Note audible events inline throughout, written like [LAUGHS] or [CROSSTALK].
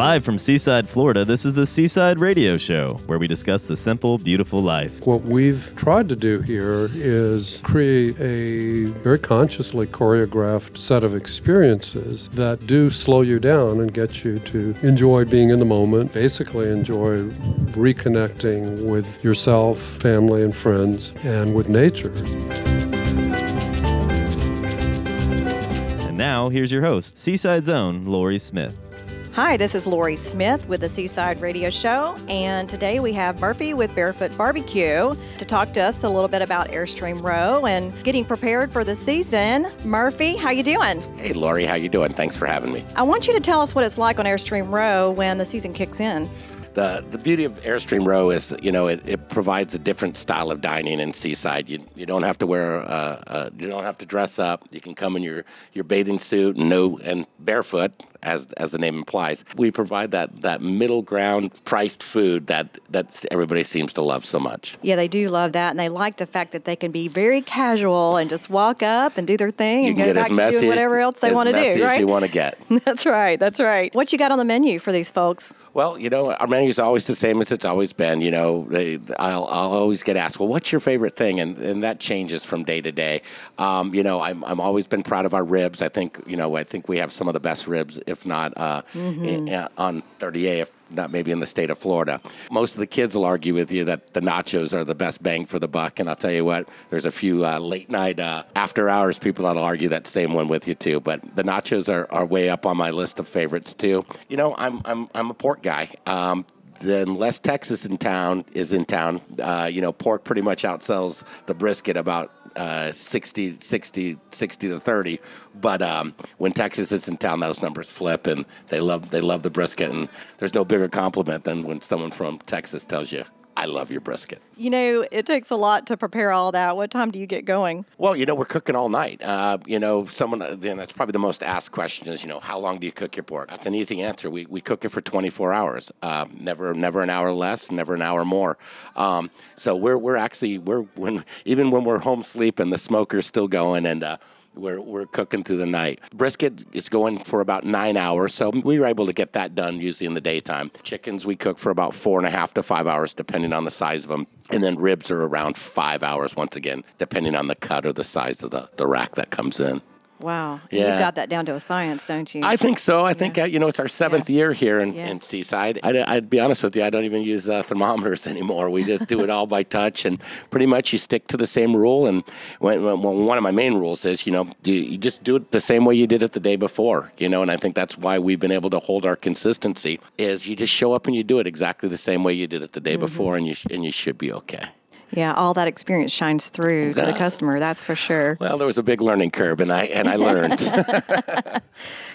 Live from Seaside, Florida, this is the Seaside Radio Show, where we discuss the simple, beautiful life. What we've tried to do here is create a very consciously choreographed set of experiences that do slow you down and get you to enjoy being in the moment, basically enjoy reconnecting with yourself, family, and friends, and with nature. And now, here's your host, Seaside's own Lori Smith. Hi, this is Lori Smith with the Seaside Radio Show, and today we have Murphy with Barefoot Barbecue to talk to us a little bit about Airstream Row and getting prepared for the season. Murphy, how you doing? Hey, Lori, how you doing? Thanks for having me. I want you to tell us what it's like on Airstream Row when the season kicks in the the beauty of Airstream Row is, you know, it, it provides a different style of dining in Seaside. You you don't have to wear, uh, uh, you don't have to dress up. You can come in your, your bathing suit and no and barefoot, as as the name implies. We provide that that middle ground priced food that that everybody seems to love so much. Yeah, they do love that, and they like the fact that they can be very casual and just walk up and do their thing you and go back to doing whatever else they want to do. Right? you want to get. [LAUGHS] that's right. That's right. What you got on the menu for these folks? Well, you know, our menu is always the same as it's always been. You know, they, I'll, I'll always get asked, well, what's your favorite thing? And, and that changes from day to day. Um, you know, I'm, I'm always been proud of our ribs. I think, you know, I think we have some of the best ribs, if not uh, mm-hmm. in, on 30A, if not maybe in the state of Florida. Most of the kids will argue with you that the nachos are the best bang for the buck, and I'll tell you what, there's a few uh, late night uh, after hours people that'll argue that same one with you too. But the nachos are, are way up on my list of favorites too. You know, I'm I'm I'm a pork guy. Um, then less Texas in town is in town. Uh, you know, pork pretty much outsells the brisket about uh, 60, 60, 60 to 30. But um, when Texas is in town, those numbers flip, and they love they love the brisket. And there's no bigger compliment than when someone from Texas tells you I love your brisket. You know, it takes a lot to prepare all that. What time do you get going? Well, you know, we're cooking all night. Uh, you know, someone, then that's probably the most asked question is, you know, how long do you cook your pork? That's an easy answer. We, we cook it for 24 hours. Uh, never never an hour less, never an hour more. Um, so we're we're actually we're when even when we're home sleeping, the smoker's still going, and uh, we're, we're cooking through the night. Brisket is going for about nine hours, so we were able to get that done usually in the daytime. Chickens we cook for about four and a half to five hours, depending on the size of them. And then ribs are around five hours, once again, depending on the cut or the size of the, the rack that comes in. Wow. Yeah. You've got that down to a science, don't you? I think so. I think, uh, you know, it's our seventh yeah. year here in, yeah. in Seaside. I'd, I'd, be honest with you, I don't even use uh, thermometers [LAUGHS] anymore. We just do it all by touch, and pretty much you stick to the same rule. And when, when, one of my main rules is, you know, you, you just do it the same way you did it the day before, you know, and I think that's why we've been able to hold our consistency is you just show up and you do it exactly the same way you did it the day mm-hmm. before, and you, and you should be okay. Yeah, all that experience shines through to the customer. That's for sure. Well, there was a big learning curve, and I and I [LAUGHS] learned. [LAUGHS]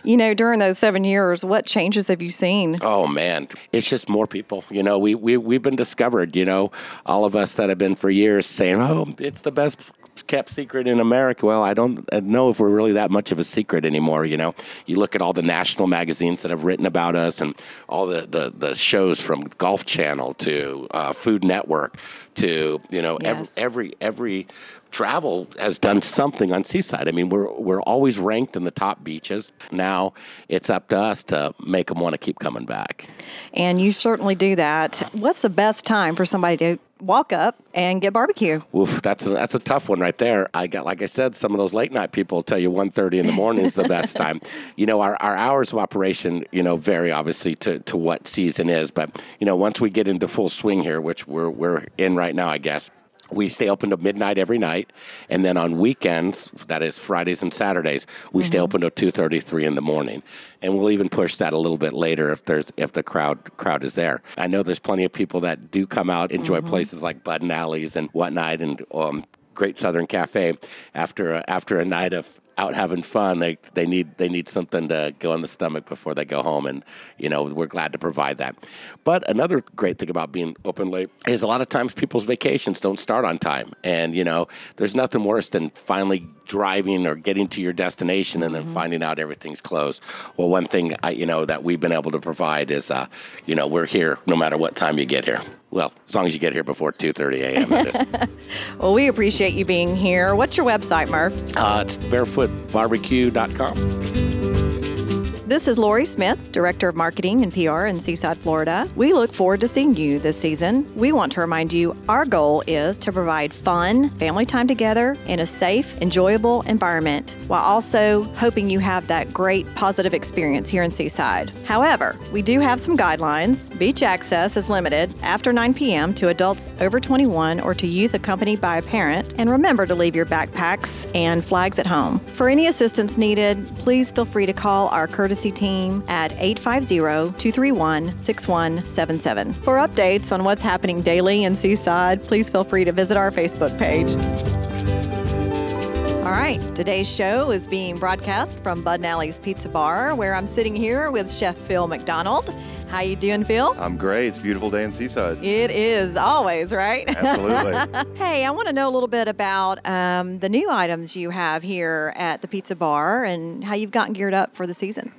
you know, during those seven years, what changes have you seen? Oh man, it's just more people. You know, we we we've been discovered. You know, all of us that have been for years saying, "Oh, it's the best kept secret in America. Well, I don't know if we're really that much of a secret anymore. You know, you look at all the national magazines that have written about us, and all the the, the shows from Golf Channel to uh, Food Network to you know yes. every every every travel has done something on Seaside. I mean, we're we're always ranked in the top beaches. Now it's up to us to make them want to keep coming back. And you certainly do that. What's the best time for somebody to walk up and get barbecue? Oof, that's a, that's a tough one right there. I got like I said, some of those late night people tell you 1.30 in the morning is the best [LAUGHS] time. You know, our, our hours of operation, you know, vary obviously to, to what season is, but you know, once we get into full swing here, which we're we're in right now, I guess we stay open to midnight every night and then on weekends that is fridays and saturdays we mm-hmm. stay open to 2.33 in the morning and we'll even push that a little bit later if there's if the crowd crowd is there i know there's plenty of people that do come out enjoy mm-hmm. places like bud and alleys and whatnot and um, great southern cafe after a, after a night of out having fun. They they need they need something to go in the stomach before they go home, and you know we're glad to provide that. But another great thing about being open late is a lot of times people's vacations don't start on time, and you know there's nothing worse than finally driving or getting to your destination and then mm-hmm. finding out everything's closed. Well, one thing I, you know that we've been able to provide is, uh, you know, we're here no matter what time you get here. Well, as long as you get here before 2:30 a.m. [LAUGHS] well, we appreciate you being here. What's your website, Murph? Uh, it's barefootbarbecue.com. This is Lori Smith, Director of Marketing and PR in Seaside, Florida. We look forward to seeing you this season. We want to remind you our goal is to provide fun, family time together in a safe, enjoyable environment while also hoping you have that great positive experience here in Seaside. However, we do have some guidelines. Beach access is limited after 9 p.m. to adults over 21 or to youth accompanied by a parent. And remember to leave your backpacks and flags at home. For any assistance needed, please feel free to call our courtesy team at 850 231 6177. For updates on what's happening daily in Seaside, please feel free to visit our Facebook page. All right, today's show is being broadcast from Bud and Alley's Pizza Bar, where I'm sitting here with Chef Phil McDonald. How you doing, Phil? I'm great. It's a beautiful day in Seaside. It is always, right? Absolutely. [LAUGHS] hey, I want to know a little bit about um, the new items you have here at the Pizza Bar and how you've gotten geared up for the season.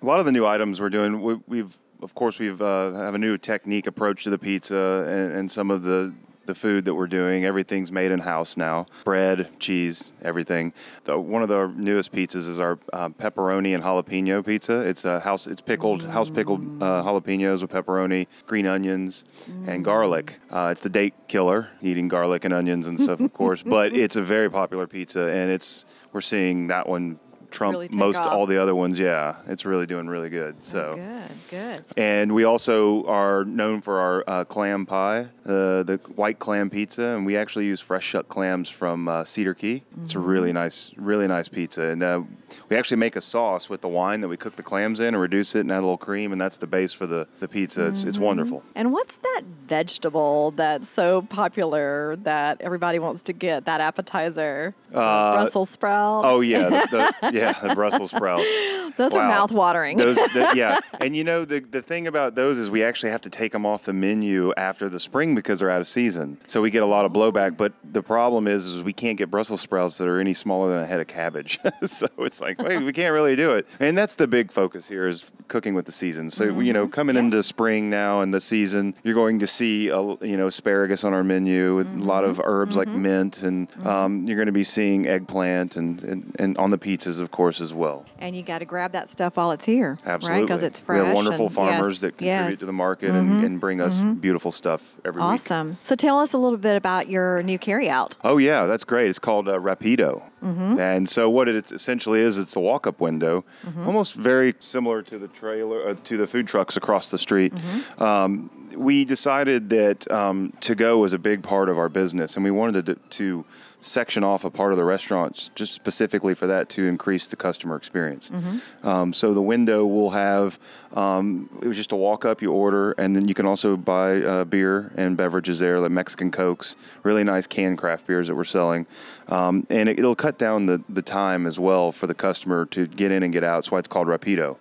a lot of the new items we're doing, we, we've of course we've uh, have a new technique approach to the pizza and, and some of the the food that we're doing. Everything's made in house now. Bread, cheese, everything. The, one of the newest pizzas is our uh, pepperoni and jalapeno pizza. It's a house. It's pickled house pickled uh, jalapenos with pepperoni, green onions, and garlic. Uh, it's the date killer, eating garlic and onions and stuff, of course. [LAUGHS] But it's a very popular pizza, and it's we're seeing that one trump Really most off. all the other ones. Yeah, it's really doing really good. So. Good, good. And we also are known for our uh, clam pie, uh, the white clam pizza, and we actually use fresh shut clams from uh, Cedar Key. It's a Mm-hmm. really nice, really nice pizza, and uh, we actually make a sauce with the wine that we cook the clams in, and reduce it, and add a little cream, and that's the base for the, the pizza. It's Mm-hmm. it's wonderful. And what's that vegetable that's so popular that everybody wants to get? That appetizer, The Brussels sprouts. Oh yeah, the, the, [LAUGHS] yeah, the Brussels sprouts. [LAUGHS] those are Wow. mouth-watering. Those, the, [LAUGHS] yeah, and you know the the thing about those is we actually have to take them off the menu after the spring because they're out of season. So we get a lot of blowback. But the problem is, is we can't get Brussels sprouts that are any smaller than a head of cabbage. [LAUGHS] so it's like, wait, we can't really do it. And that's the big focus here is cooking with the season. So you know, mm-hmm. coming into spring now and the season, you're going to see a, you know asparagus on our menu with a lot of mm-hmm. herbs like mm-hmm. mint, and um, you're going to be seeing eggplant and, and and on the pizzas, of course, as well. and you got to grab that stuff while it's here, Absolutely. right? Because it's fresh. We have wonderful and- farmers yes, that contribute yes. to the market and, and bring us beautiful stuff every week. Awesome. So tell us a little bit about your new carryout. Oh yeah, that's great. It's called uh, Rapido, Mm-hmm. and so what it essentially is, it's a walk-up window, Mm-hmm. almost very similar to the trailer uh, to the food trucks across the street. Mm-hmm. Um, we decided that um, to go was a big part of our business, and we wanted to, to section off a part of the restaurants just specifically for that to increase the customer experience. Mm-hmm. Um, so the window will have um, it was just a walk up, you order, and then you can also buy uh, beer and beverages there, like Mexican cokes, really nice canned craft beers that we're selling, um, and it, it'll cut down the the time as well for the customer to get in and get out. That's why it's called Rapido,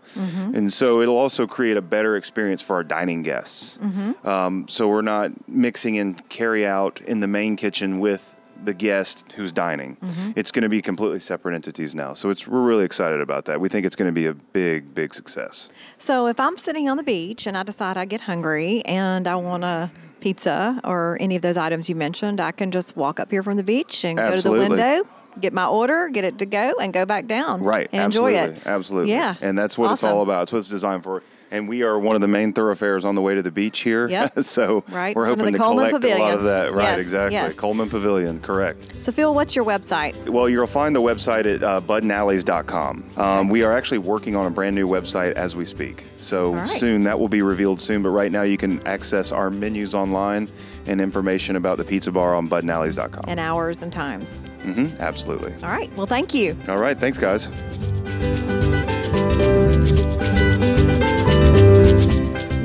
and so it'll also create a better experience for our dining guests. Um, so we're not mixing in carry out in the main kitchen with the guest who's dining. Mm-hmm. It's going to be completely separate entities now. So it's we're really excited about that. We think it's going to be a big, big success. So if I'm sitting on the beach and I decide I get hungry and I want a pizza or any of those items you mentioned, I can just walk up here from the beach and Absolutely. go to the window, get my order, get it to go, and go back down. Right. And absolutely. enjoy it. Absolutely. Yeah. And that's what it's all about. It's what it's designed for. And we are one of the main thoroughfares on the way to the beach here. Yep. [LAUGHS] so Right, we're in front of hoping to Coleman collect a lot of that. Right, Yes, exactly. yes. Coleman Pavilion, correct. So Phil, what's your website? Well, you'll find the website at uh, budandalleys.com. Um, we are actually working on a brand new website as we speak. So right. soon, that will be revealed soon. But right now, you can access our menus online and information about the pizza bar on budandalleys.com. And hours and times. hmm absolutely. All right. Well, thank you. All right. Thanks, guys.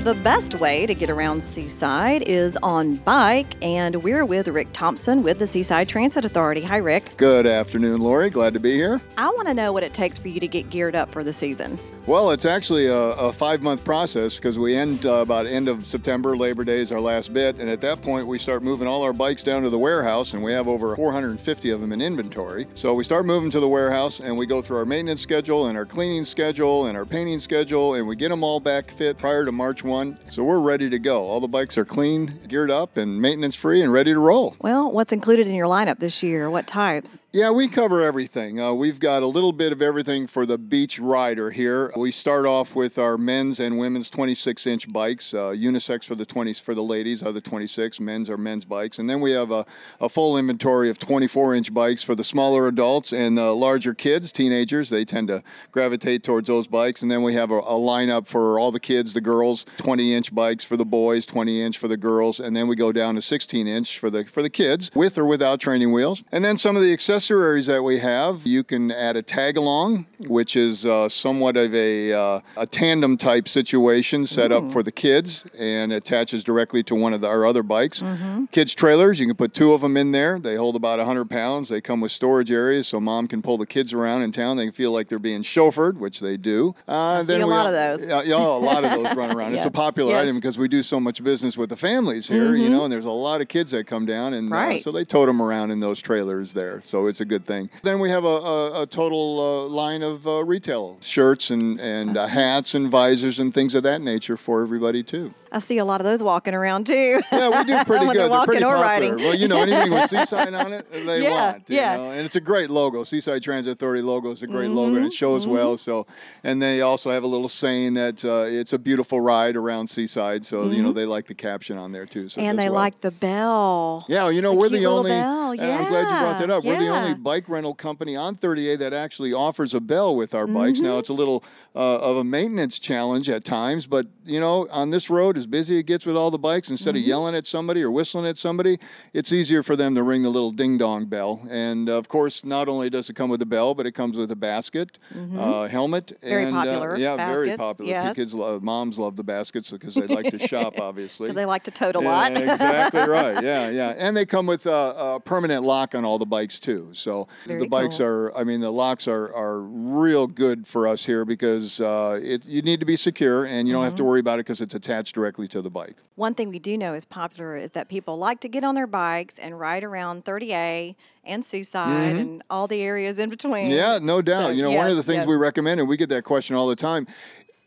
The best way to get around Seaside is on bike, and we're with Rick Thompson with the Seaside Transit Authority. Hi, Rick. Good afternoon, Lori. Glad to be here. I want to know what it takes for you to get geared up for the season. Well, it's actually a, a five-month process because we end uh, about end of September. Labor Day is our last bit, and at that point, we start moving all our bikes down to the warehouse, and we have over 450 of them in inventory. So we start moving to the warehouse, and we go through our maintenance schedule and our cleaning schedule and our painting schedule, and we get them all back fit prior to March 1. One. So we're ready to go. All the bikes are clean, geared up, and maintenance free and ready to roll. Well, what's included in your lineup this year? What types? Yeah, we cover everything. Uh, we've got a little bit of everything for the beach rider here. We start off with our men's and women's 26 inch bikes. Uh, unisex for the 20s for the ladies are the 26. Men's are men's bikes, and then we have a, a full inventory of 24 inch bikes for the smaller adults and the larger kids, teenagers. They tend to gravitate towards those bikes, and then we have a, a lineup for all the kids, the girls, 20 inch bikes for the boys, 20 inch for the girls, and then we go down to 16 inch for the for the kids with or without training wheels. And then some of the accessories that we have, you can add a tag along, which is uh, somewhat of a uh, a tandem type situation set up for the kids and attaches directly to one of the, our other bikes. Kids trailers, you can put two of them in there. They hold about 100 pounds. They come with storage areas, so mom can pull the kids around in town. They can feel like they're being chauffeured, which they do. Uh, see a lot of those. Yeah, yeah, a lot of those run [LAUGHS] around. It's a popular Yes. item because we do so much business with the families here, you know, and there's a lot of kids that come down, and uh, so they tote them around in those trailers there. So it's a good thing. Then we have a, a, a total uh, line of uh, retail shirts and and uh, hats and visors and things of that nature for everybody too. I see a lot of those walking around too. Yeah, we do [LAUGHS] pretty good. they're walking pretty or popular. riding. Well, you know, anything with [LAUGHS] Seaside on it, they Yeah, want. You yeah. Know? And it's a great logo. Seaside Transit Authority logo is a great logo, Mm-hmm, and it shows well. So, and they also have a little saying that uh, it's a beautiful ride around Seaside. So, you know, they like the caption on there too. So Mm-hmm. and they well. like the bell. Yeah, you know, The we're the only. bell, and I'm glad you brought that up. We're the only bike rental company on 30A that actually offers a bell with our bikes. Mm-hmm. Now it's a little uh, of a maintenance challenge at times, but you know, on this road, as busy it gets with all the bikes, instead Mm-hmm. of yelling at somebody or whistling at somebody, it's easier for them to ring the little ding dong bell. And of course, not only does it come with a bell, but it comes with a basket, uh, helmet, Mm-hmm. Very and popular uh, yeah, very popular. yes. Kids love, moms love the baskets because they like to shop, [LAUGHS] obviously. they like to tote a Yeah, lot. [LAUGHS] exactly right. Yeah, yeah. And they come with a, a permanent lock on all the bikes too. So Very the bikes cool. are, I mean, the locks are, are real good for us here because uh, it, you need to be secure and you don't have Mm-hmm. to worry about it because it's attached directly to the bike. One thing we do know is popular is that people like to get on their bikes and ride around 30A and Seaside and all the areas in between. Mm-hmm. Yeah, no doubt. So, you know, one of the things yes. we recommend, and we get that question all the time.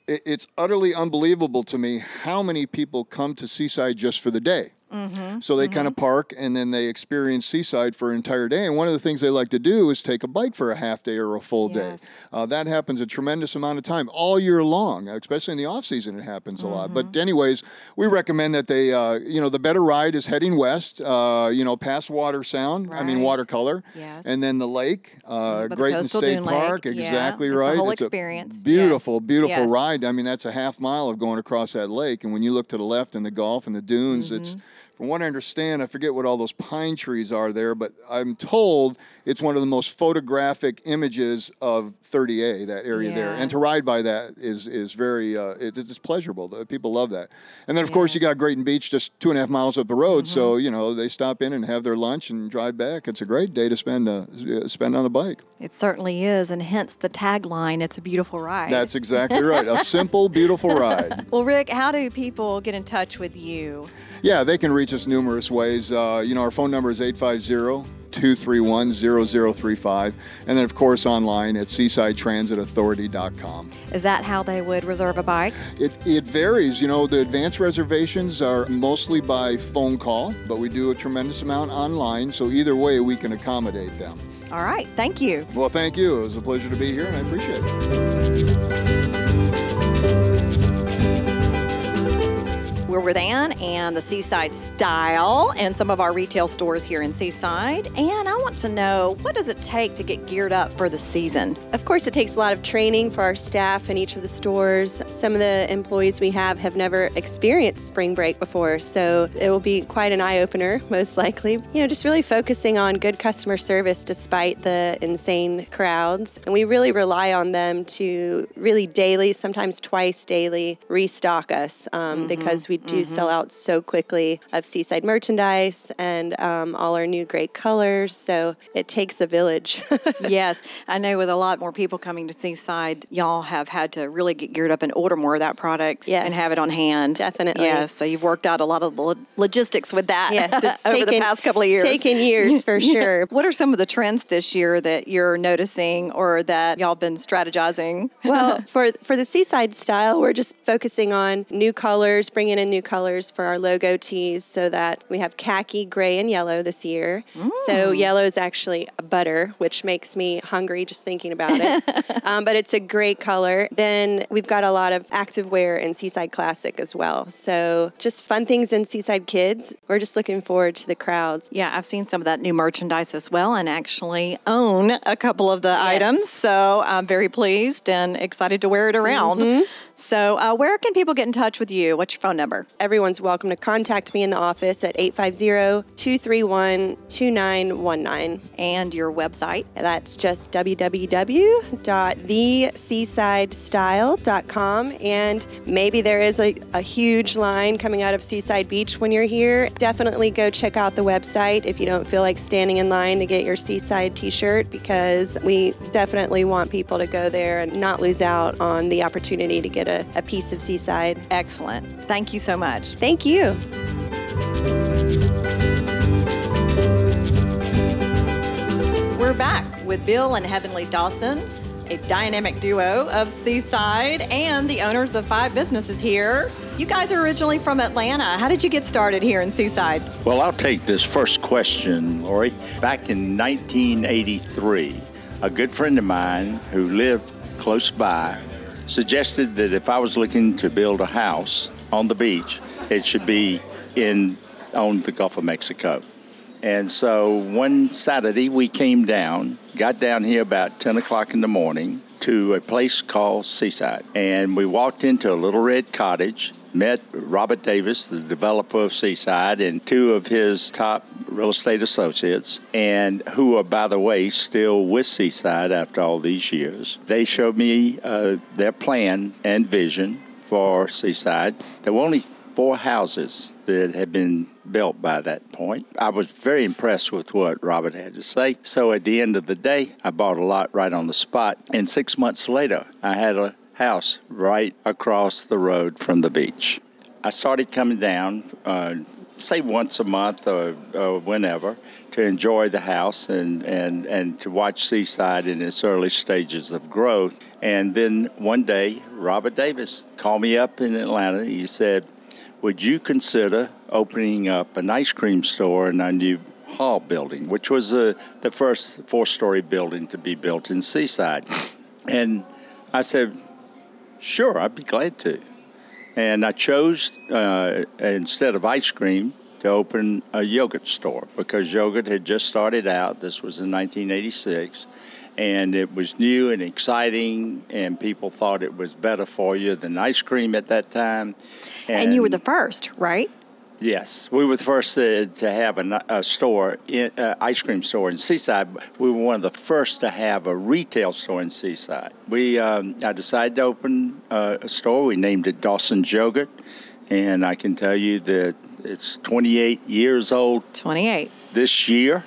It's utterly unbelievable to me how many people come to Seaside just for the day. Mm-hmm, So they kind of park and then they experience Seaside for an entire day. And one of the things they like to do is take a bike for a half day or a full Yes. day. Uh, that happens a tremendous amount of time all year long, especially in the off season. It happens a lot. But Mm-hmm. anyways, we recommend that they, uh, you know, the better ride is heading west. Uh, you know, past Water Sound. I mean WaterColor. Yes. And then the lake, uh, the State dune lake. Park. Yeah, Exactly it's a right. whole It's experience. Yes. beautiful, beautiful Yes. ride. I mean, that's a half mile of going across that lake. And when you look to the left in the Gulf and the dunes, it's Mm-hmm. From what I understand, I forget what all those pine trees are there, but I'm told it's one of the most photographic images of 30A, that area there. And to ride by that is is very uh, it, it's pleasurable. The People love that. And then of course you got Grayton Beach just two and a half miles up the road, so Mm-hmm. you know they stop in and have their lunch and drive back. It's a great day to spend uh, spend on the bike. It certainly is, and hence the tagline, it's a beautiful ride. That's exactly [LAUGHS] right. A simple, beautiful ride. well, Rick, how do people get in touch with you? Yeah, they can reach us numerous ways. Uh, you know, our phone number is 850 231 0035. And then, of course, online at seasidetransitauthority.com. Is that how they would reserve a bike? It, it varies. You know, the advance reservations are mostly by phone call, but we do a tremendous amount online. So either way, we can accommodate them. All right, thank you. Well, thank you. It was a pleasure to be here, and I appreciate it. Anne and the Seaside Style and some of our retail stores here in Seaside. And I want to know what does it take to get geared up for the season? Of course, it takes a lot of training for our staff in each of the stores. Some of the employees we have have never experienced spring break before, so it will be quite an eye opener, [LAUGHS] most likely. You know, just really focusing on good customer service despite the insane crowds. And we really rely on them to really daily, sometimes twice daily, restock us um, because we do do sell out so quickly of Seaside merchandise and um, all our new great colors. So it takes a village. [LAUGHS] yes, I know with a lot more people coming to Seaside, y'all have had to really get geared up and order more of that product Yes. and have it on hand. Definitely. Yes, so you've worked out a lot of the logistics with that Yes, [LAUGHS] it's over the past couple of years. taken years [LAUGHS] for sure. What are some of the trends this year that you're noticing or that y'all been strategizing? well, for for the seaside style, we're just focusing on new colors, bringing in new colors for our logo tees, so that we have khaki, gray, and yellow this year. So yellow is actually butter, which makes me hungry just thinking about it. [LAUGHS] um, but it's a great color. Then we've got a lot of activewear and seaside classic as well. So just fun things in seaside kids. We're just looking forward to the crowds. Yeah, I've seen some of that new merchandise as well and actually own a couple of the items. So I'm very pleased and excited to wear it around. Mm-hmm. So, uh, where can people get in touch with you? What's your phone number? Everyone's welcome to contact me in the office at 850 231 2919. And your website? That's just www.theseasidestyle.com. And maybe there is a, a huge line coming out of Seaside Beach when you're here. Definitely go check out the website if you don't feel like standing in line to get your Seaside t shirt, because we definitely want people to go there and not lose out on the opportunity to get a, a piece of Seaside. Excellent. Thank you so much. Thank you. We're back with Bill and Heavenly Dawson, a dynamic duo of Seaside and the owners of five businesses here. You guys are originally from Atlanta. How did you get started here in Seaside? Well, I'll take this first question, Lori. Back in 1983, a good friend of mine who lived close by suggested that if I was looking to build a house on the beach, it should be in on the Gulf of Mexico. And so one Saturday we came down, got down here about 10 o'clock in the morning to a place called Seaside. And we walked into a little red cottage, met Robert Davis, the developer of Seaside, and two of his top real estate associates, and who are, by the way, still with Seaside after all these years. They showed me uh, their plan and vision for Seaside. There were only four houses that had been built by that point. I was very impressed with what Robert had to say. So at the end of the day, I bought a lot right on the spot. And six months later, I had a house right across the road from the beach. I started coming down, uh, say once a month or, or whenever, to enjoy the house and, and, and to watch Seaside in its early stages of growth. And then one day, Robert Davis called me up in Atlanta. He said, would you consider opening up an ice cream store in our new hall building, which was the, the first four story building to be built in Seaside? And I said, sure, I'd be glad to. And I chose, uh, instead of ice cream, to open a yogurt store because yogurt had just started out. This was in 1986. And it was new and exciting, and people thought it was better for you than ice cream at that time. And, you were the first, right? Yes, we were the first to, to have a store, in, uh, ice cream store in Seaside. We were one of the first to have a retail store in Seaside. We, um, I decided to open uh, a store. We named it Dawson Yogurt, and I can tell you that it's 28 years old 28. this year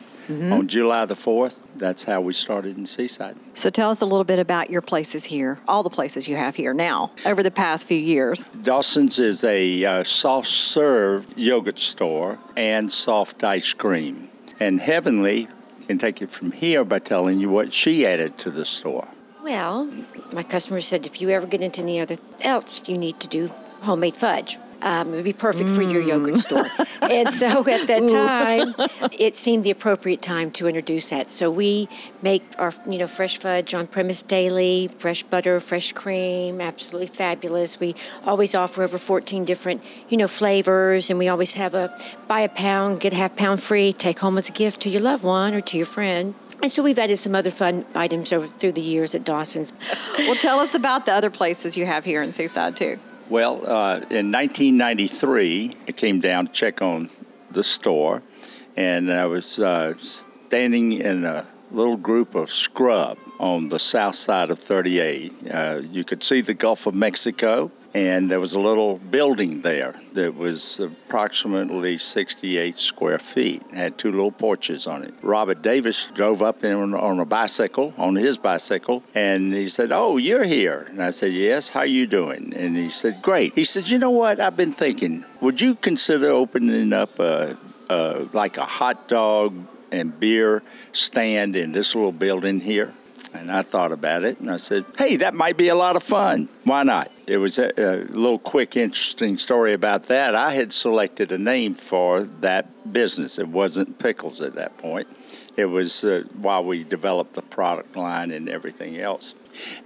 on July the 4th. That's how we started in Seaside. So tell us a little bit about your places here, all the places you have here now over the past few years. Dawson's is a uh, soft serve yogurt store and soft ice cream. And Heavenly can take it from here by telling you what she added to the store. Well, my customer said if you ever get into any other else, you need to do homemade fudge. Um, it would be perfect for your yogurt store. And so [LAUGHS] at that time, it seemed the appropriate time to introduce that. So we make our, you know, fresh fudge on premise daily, fresh butter, fresh cream, absolutely fabulous. We always offer over 14 different, you know, flavors, and we always have a buy a pound, get a half pound free, take home as a gift to your loved one or to your friend. And so we've added some other fun items over through the years at Dawson's. Well, tell us about the other places you have here in Seaside, too. Well, uh, in 1993, I came down to check on the store, and I was uh, standing in a little group of scrub on the south side of 30A. Uh, you could see the Gulf of Mexico, and there was a little building there that was approximately 68 square feet. It had two little porches on it. Robert Davis drove up in, on a bicycle, on his bicycle, and he said, "Oh, you're here." And I said, "Yes. How you doing?" And he said, "Great." He said, "You know what? I've been thinking. Would you consider opening up a, a like a hot dog and beer stand in this little building here?" And I thought about it and I said, hey, that might be a lot of fun. Why not? It was a, a, little quick, interesting story about that. I had selected a name for that business. It wasn't Pickles at that point, it was uh, while we developed the product line and everything else.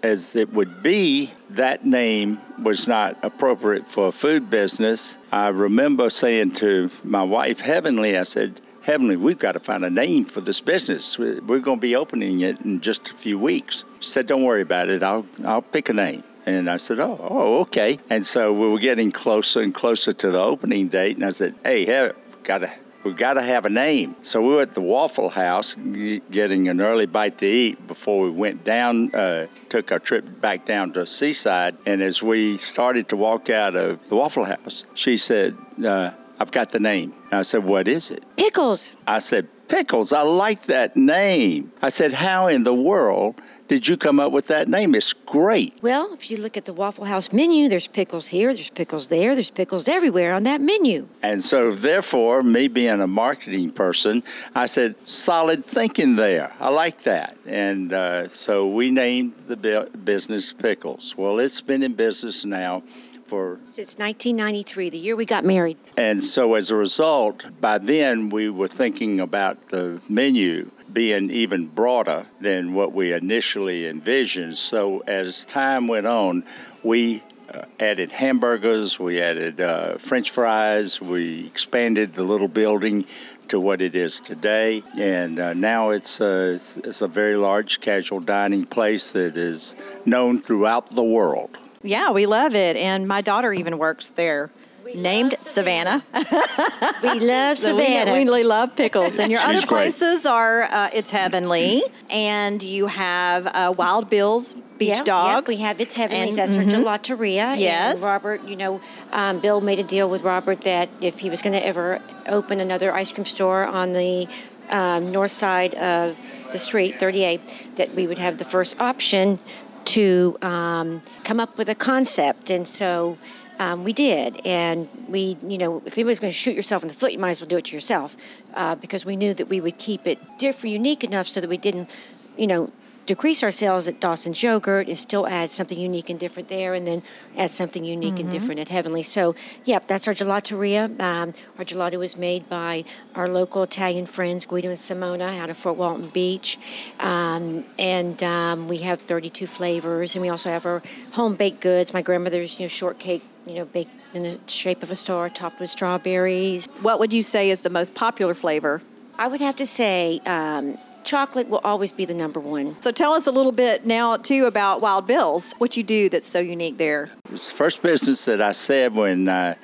As it would be, that name was not appropriate for a food business. I remember saying to my wife, Heavenly, I said, Heavenly, we've got to find a name for this business. We're going to be opening it in just a few weeks. She said, Don't worry about it. I'll, I'll pick a name. And I said, oh, oh, okay. And so we were getting closer and closer to the opening date. And I said, hey, hey got to we got to have a name. So we were at the Waffle House getting an early bite to eat before we went down, uh, took our trip back down to Seaside. And as we started to walk out of the Waffle House, she said, uh, I've got the name. I said, What is it? Pickles. I said, Pickles. I like that name. I said, How in the world did you come up with that name? It's great. Well, if you look at the Waffle House menu, there's pickles here, there's pickles there, there's pickles everywhere on that menu. And so, therefore, me being a marketing person, I said, solid thinking there. I like that. And uh, so we named the business Pickles. Well, it's been in business now for since 1993, the year we got married. And so as a result, by then we were thinking about the menu being even broader than what we initially envisioned. So as time went on, we uh, added hamburgers, we added uh, French fries, we expanded the little building to what it is today, and uh, now it's a, it's a very large casual dining place that is known throughout the world. Yeah, we love it. And my daughter even works there. We named Savannah. Savannah. [LAUGHS] we love so Savannah. We, really love pickles. And your [LAUGHS] other places great. are uh, It's Heavenly, and you have uh, Wild Bill's Beach yep, Dogs. Yep, we have It's Heavenly. And, That's mm-hmm. our gelateria. Yes. And Robert, you know, um, Bill made a deal with Robert that if he was going to ever open another ice cream store on the um, north side of the street, 30A, that we would have the first option to um, come up with a concept. And so um, we did. And we, you know, if anybody's going to shoot yourself in the foot, you might as well do it to yourself uh, because we knew that we would keep it different, unique enough so that we didn't, you know, decrease our sales at Dawson's Yogurt and still add something unique and different there, and then add something unique mm-hmm. and different at Heavenly. So, yep, that's our gelateria. Um, our gelato is made by our local Italian friends, Guido and Simona, out of Fort Walton Beach. Um, and um, we have 32 flavors, and we also have our home baked goods. My grandmother's, you know, shortcake you know, baked in the shape of a star, topped with strawberries. What would you say is the most popular flavor? I would have to say um, chocolate will always be the number one. So tell us a little bit now too about Wild Bill's. What you do that's so unique there. It's the first business that I said when uh,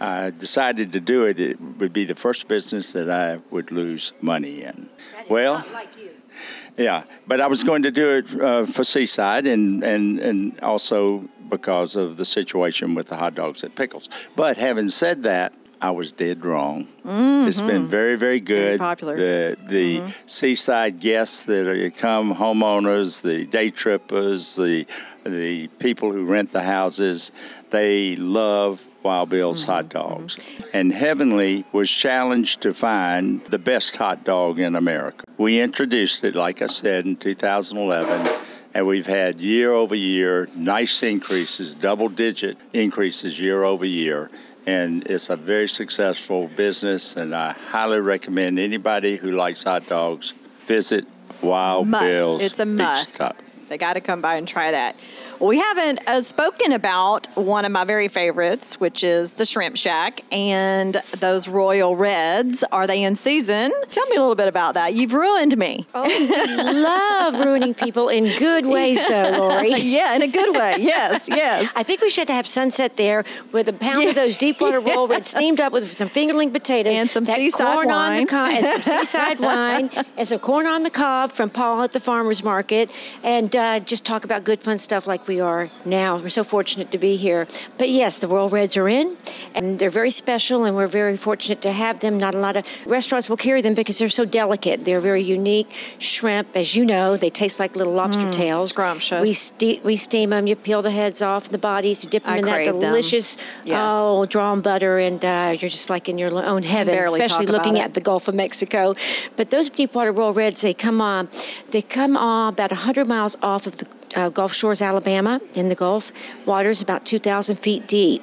I decided to do it. It would be the first business that I would lose money in. well. Like yeah, but I was going to do it uh, for Seaside and, and, and also because of the situation with the hot dogs at Pickles. But having said that, I was dead wrong. Mm-hmm. It's been very, very good. Very popular. The the mm-hmm. seaside guests that come, homeowners, the day trippers, the the people who rent the houses, they love Wild Bill's mm-hmm. hot dogs. Mm-hmm. And Heavenly was challenged to find the best hot dog in America. We introduced it, like I said, in 2011 and we've had year over year nice increases, double digit increases year over year and it's a very successful business. And I highly recommend anybody who likes hot dogs visit Wild must. Bill's. It's a must. They got to come by and try that. We haven't uh, spoken about one of my very favorites, which is the Shrimp Shack and those Royal Reds. Are they in season? Tell me a little bit about that. You've ruined me. Oh, love ruining people in good ways, though, [LAUGHS] Lori. yeah, in a good way. Yes, yes. I think we should have sunset there with a pound of those deep water Royal Red [LAUGHS] steamed up with some fingerling potatoes And some seaside corn on wine. the cob, and some [LAUGHS] seaside wine and some corn on the cob from Paul at the farmers market, and uh, just talk about good fun stuff like we are now. We're so fortunate to be here. But yes, the Royal Reds are in, and they're very special, and we're very fortunate to have them. Not a lot of restaurants will carry them because they're so delicate. They're very unique shrimp, as you know. They taste like little lobster tails. Mm, scrumptious. We ste- we steam them. You peel the heads off the bodies. You dip them I in that delicious Yes. oh drawn butter, and uh, you're just like in your own heaven. especially looking at the Gulf of Mexico. But those deepwater Royal Reds, they come on. They come on about 100 miles off of the uh, Gulf Shores, Alabama, in the Gulf. Water's about 2,000 feet deep,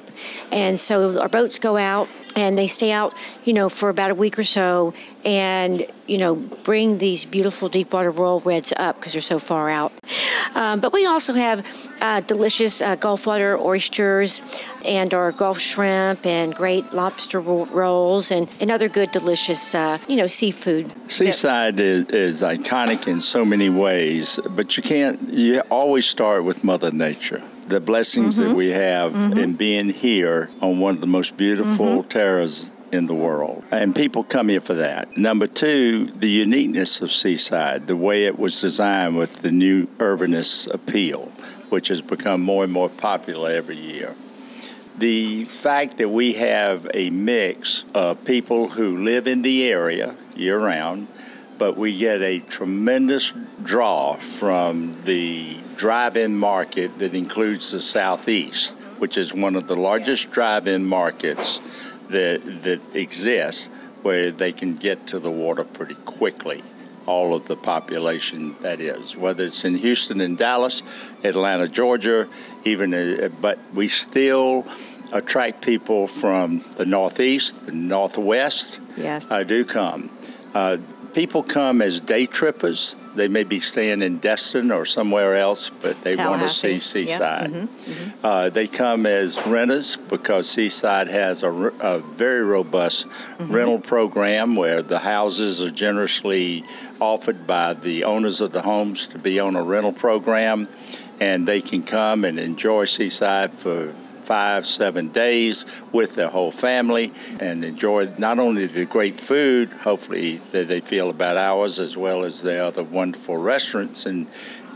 and so our boats go out and they stay out, you know, for about a week or so, and you know, bring these beautiful deepwater Royal Reds up because they're so far out. Um, but we also have uh, delicious uh, Gulf water oysters, and our Gulf shrimp, and great lobster ro- rolls, and, and other good, delicious, uh, you know, seafood. Seaside is, is iconic in so many ways, but you can't, you always start with Mother Nature. The blessings that mm-hmm. we have mm-hmm. in being here on one of the most beautiful mm-hmm. terras in the world. And people come here for that. Number two, the uniqueness of Seaside, the way it was designed with the new urbanist appeal, which has become more and more popular every year the fact that we have a mix of people who live in the area year round, but we get a tremendous draw from the drive in market that includes the Southeast, which is one of the largest drive in markets that, that exists where they can get to the water pretty quickly. All of the population that is, whether it's in Houston and Dallas, Atlanta, Georgia, even, uh, but we still attract people from the Northeast, the Northwest. Yes. I do come. Uh, people come as day trippers. They may be staying in Destin or somewhere else, but they want to see Tallahassee. Yeah. Seaside. Mm-hmm. Mm-hmm. Uh, they come as renters because Seaside has a very robust mm-hmm. rental program where the houses are generously offered by the owners of the homes to be on a rental program, and they can come and enjoy Seaside for five, seven days with their whole family and enjoy not only the great food, hopefully, that they feel about ours, as well as the other wonderful restaurants and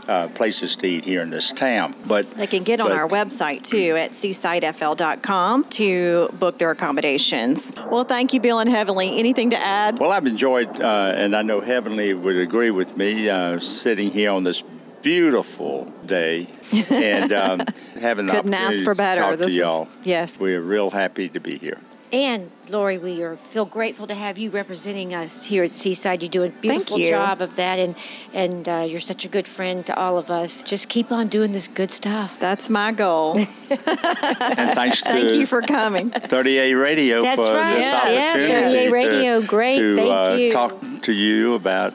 uh, places to eat here in this town. But They can get on our website too at seasidefl.com to book their accommodations. Well, thank you, Bill and Heavenly. Anything to add? Well, I've enjoyed, uh, and I know Heavenly would agree with me, uh, sitting here on this beautiful day and [LAUGHS] um, having the Couldn't opportunity ask for better. to talk This to is- y'all. yes. We're real happy to be here. And Lori, we are feel grateful to have you representing us here at Seaside. You do a beautiful you. job of that, and and uh, you're such a good friend to all of us. Just keep on doing this good stuff. That's my goal. [LAUGHS] And thanks to Thank you for coming. 30A Radio That's for right. this Yeah, yeah, opportunity 30A to, Radio. Great. to Thank uh, you. talk to you about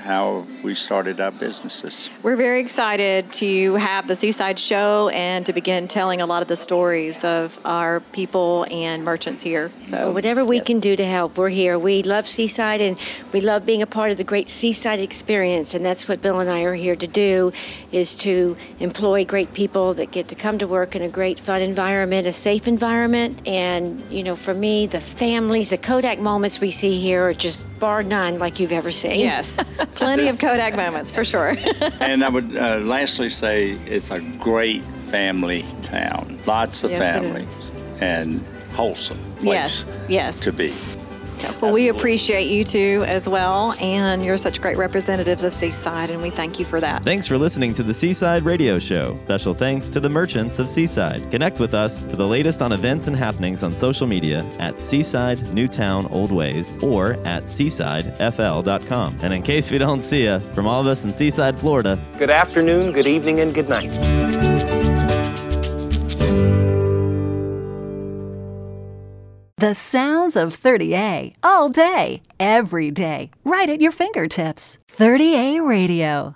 how we started our businesses. We're very excited to have the Seaside Show and to begin telling a lot of the stories of our people and merchants here. So, Whatever we can do to help, we're here. We love Seaside and we love being a part of the great Seaside experience. And that's what Bill and I are here to do is to employ great people that get to come to work in a great fun environment, a safe environment. And, you know, for me, the families, the Kodak moments we see here are just bar none like you've ever seen. yes, [LAUGHS] plenty of Kodak [LAUGHS] moments for sure. [LAUGHS] and I would uh, lastly say it's a great family town. Lots of Yes, families and wholesome place yes, yes. to be. Well, we appreciate you too as well, and you're such great representatives of Seaside, and we thank you for that. Thanks for listening to the Seaside Radio Show. Special thanks to the merchants of Seaside. Connect with us for the latest on events and happenings on social media at Seaside Newtown Old Ways or at seasidefl.com. And in case we don't see you, from all of us in Seaside, Florida, Good afternoon, good evening, and good night. The sounds of 30A all day, every day, right at your fingertips. 30A Radio.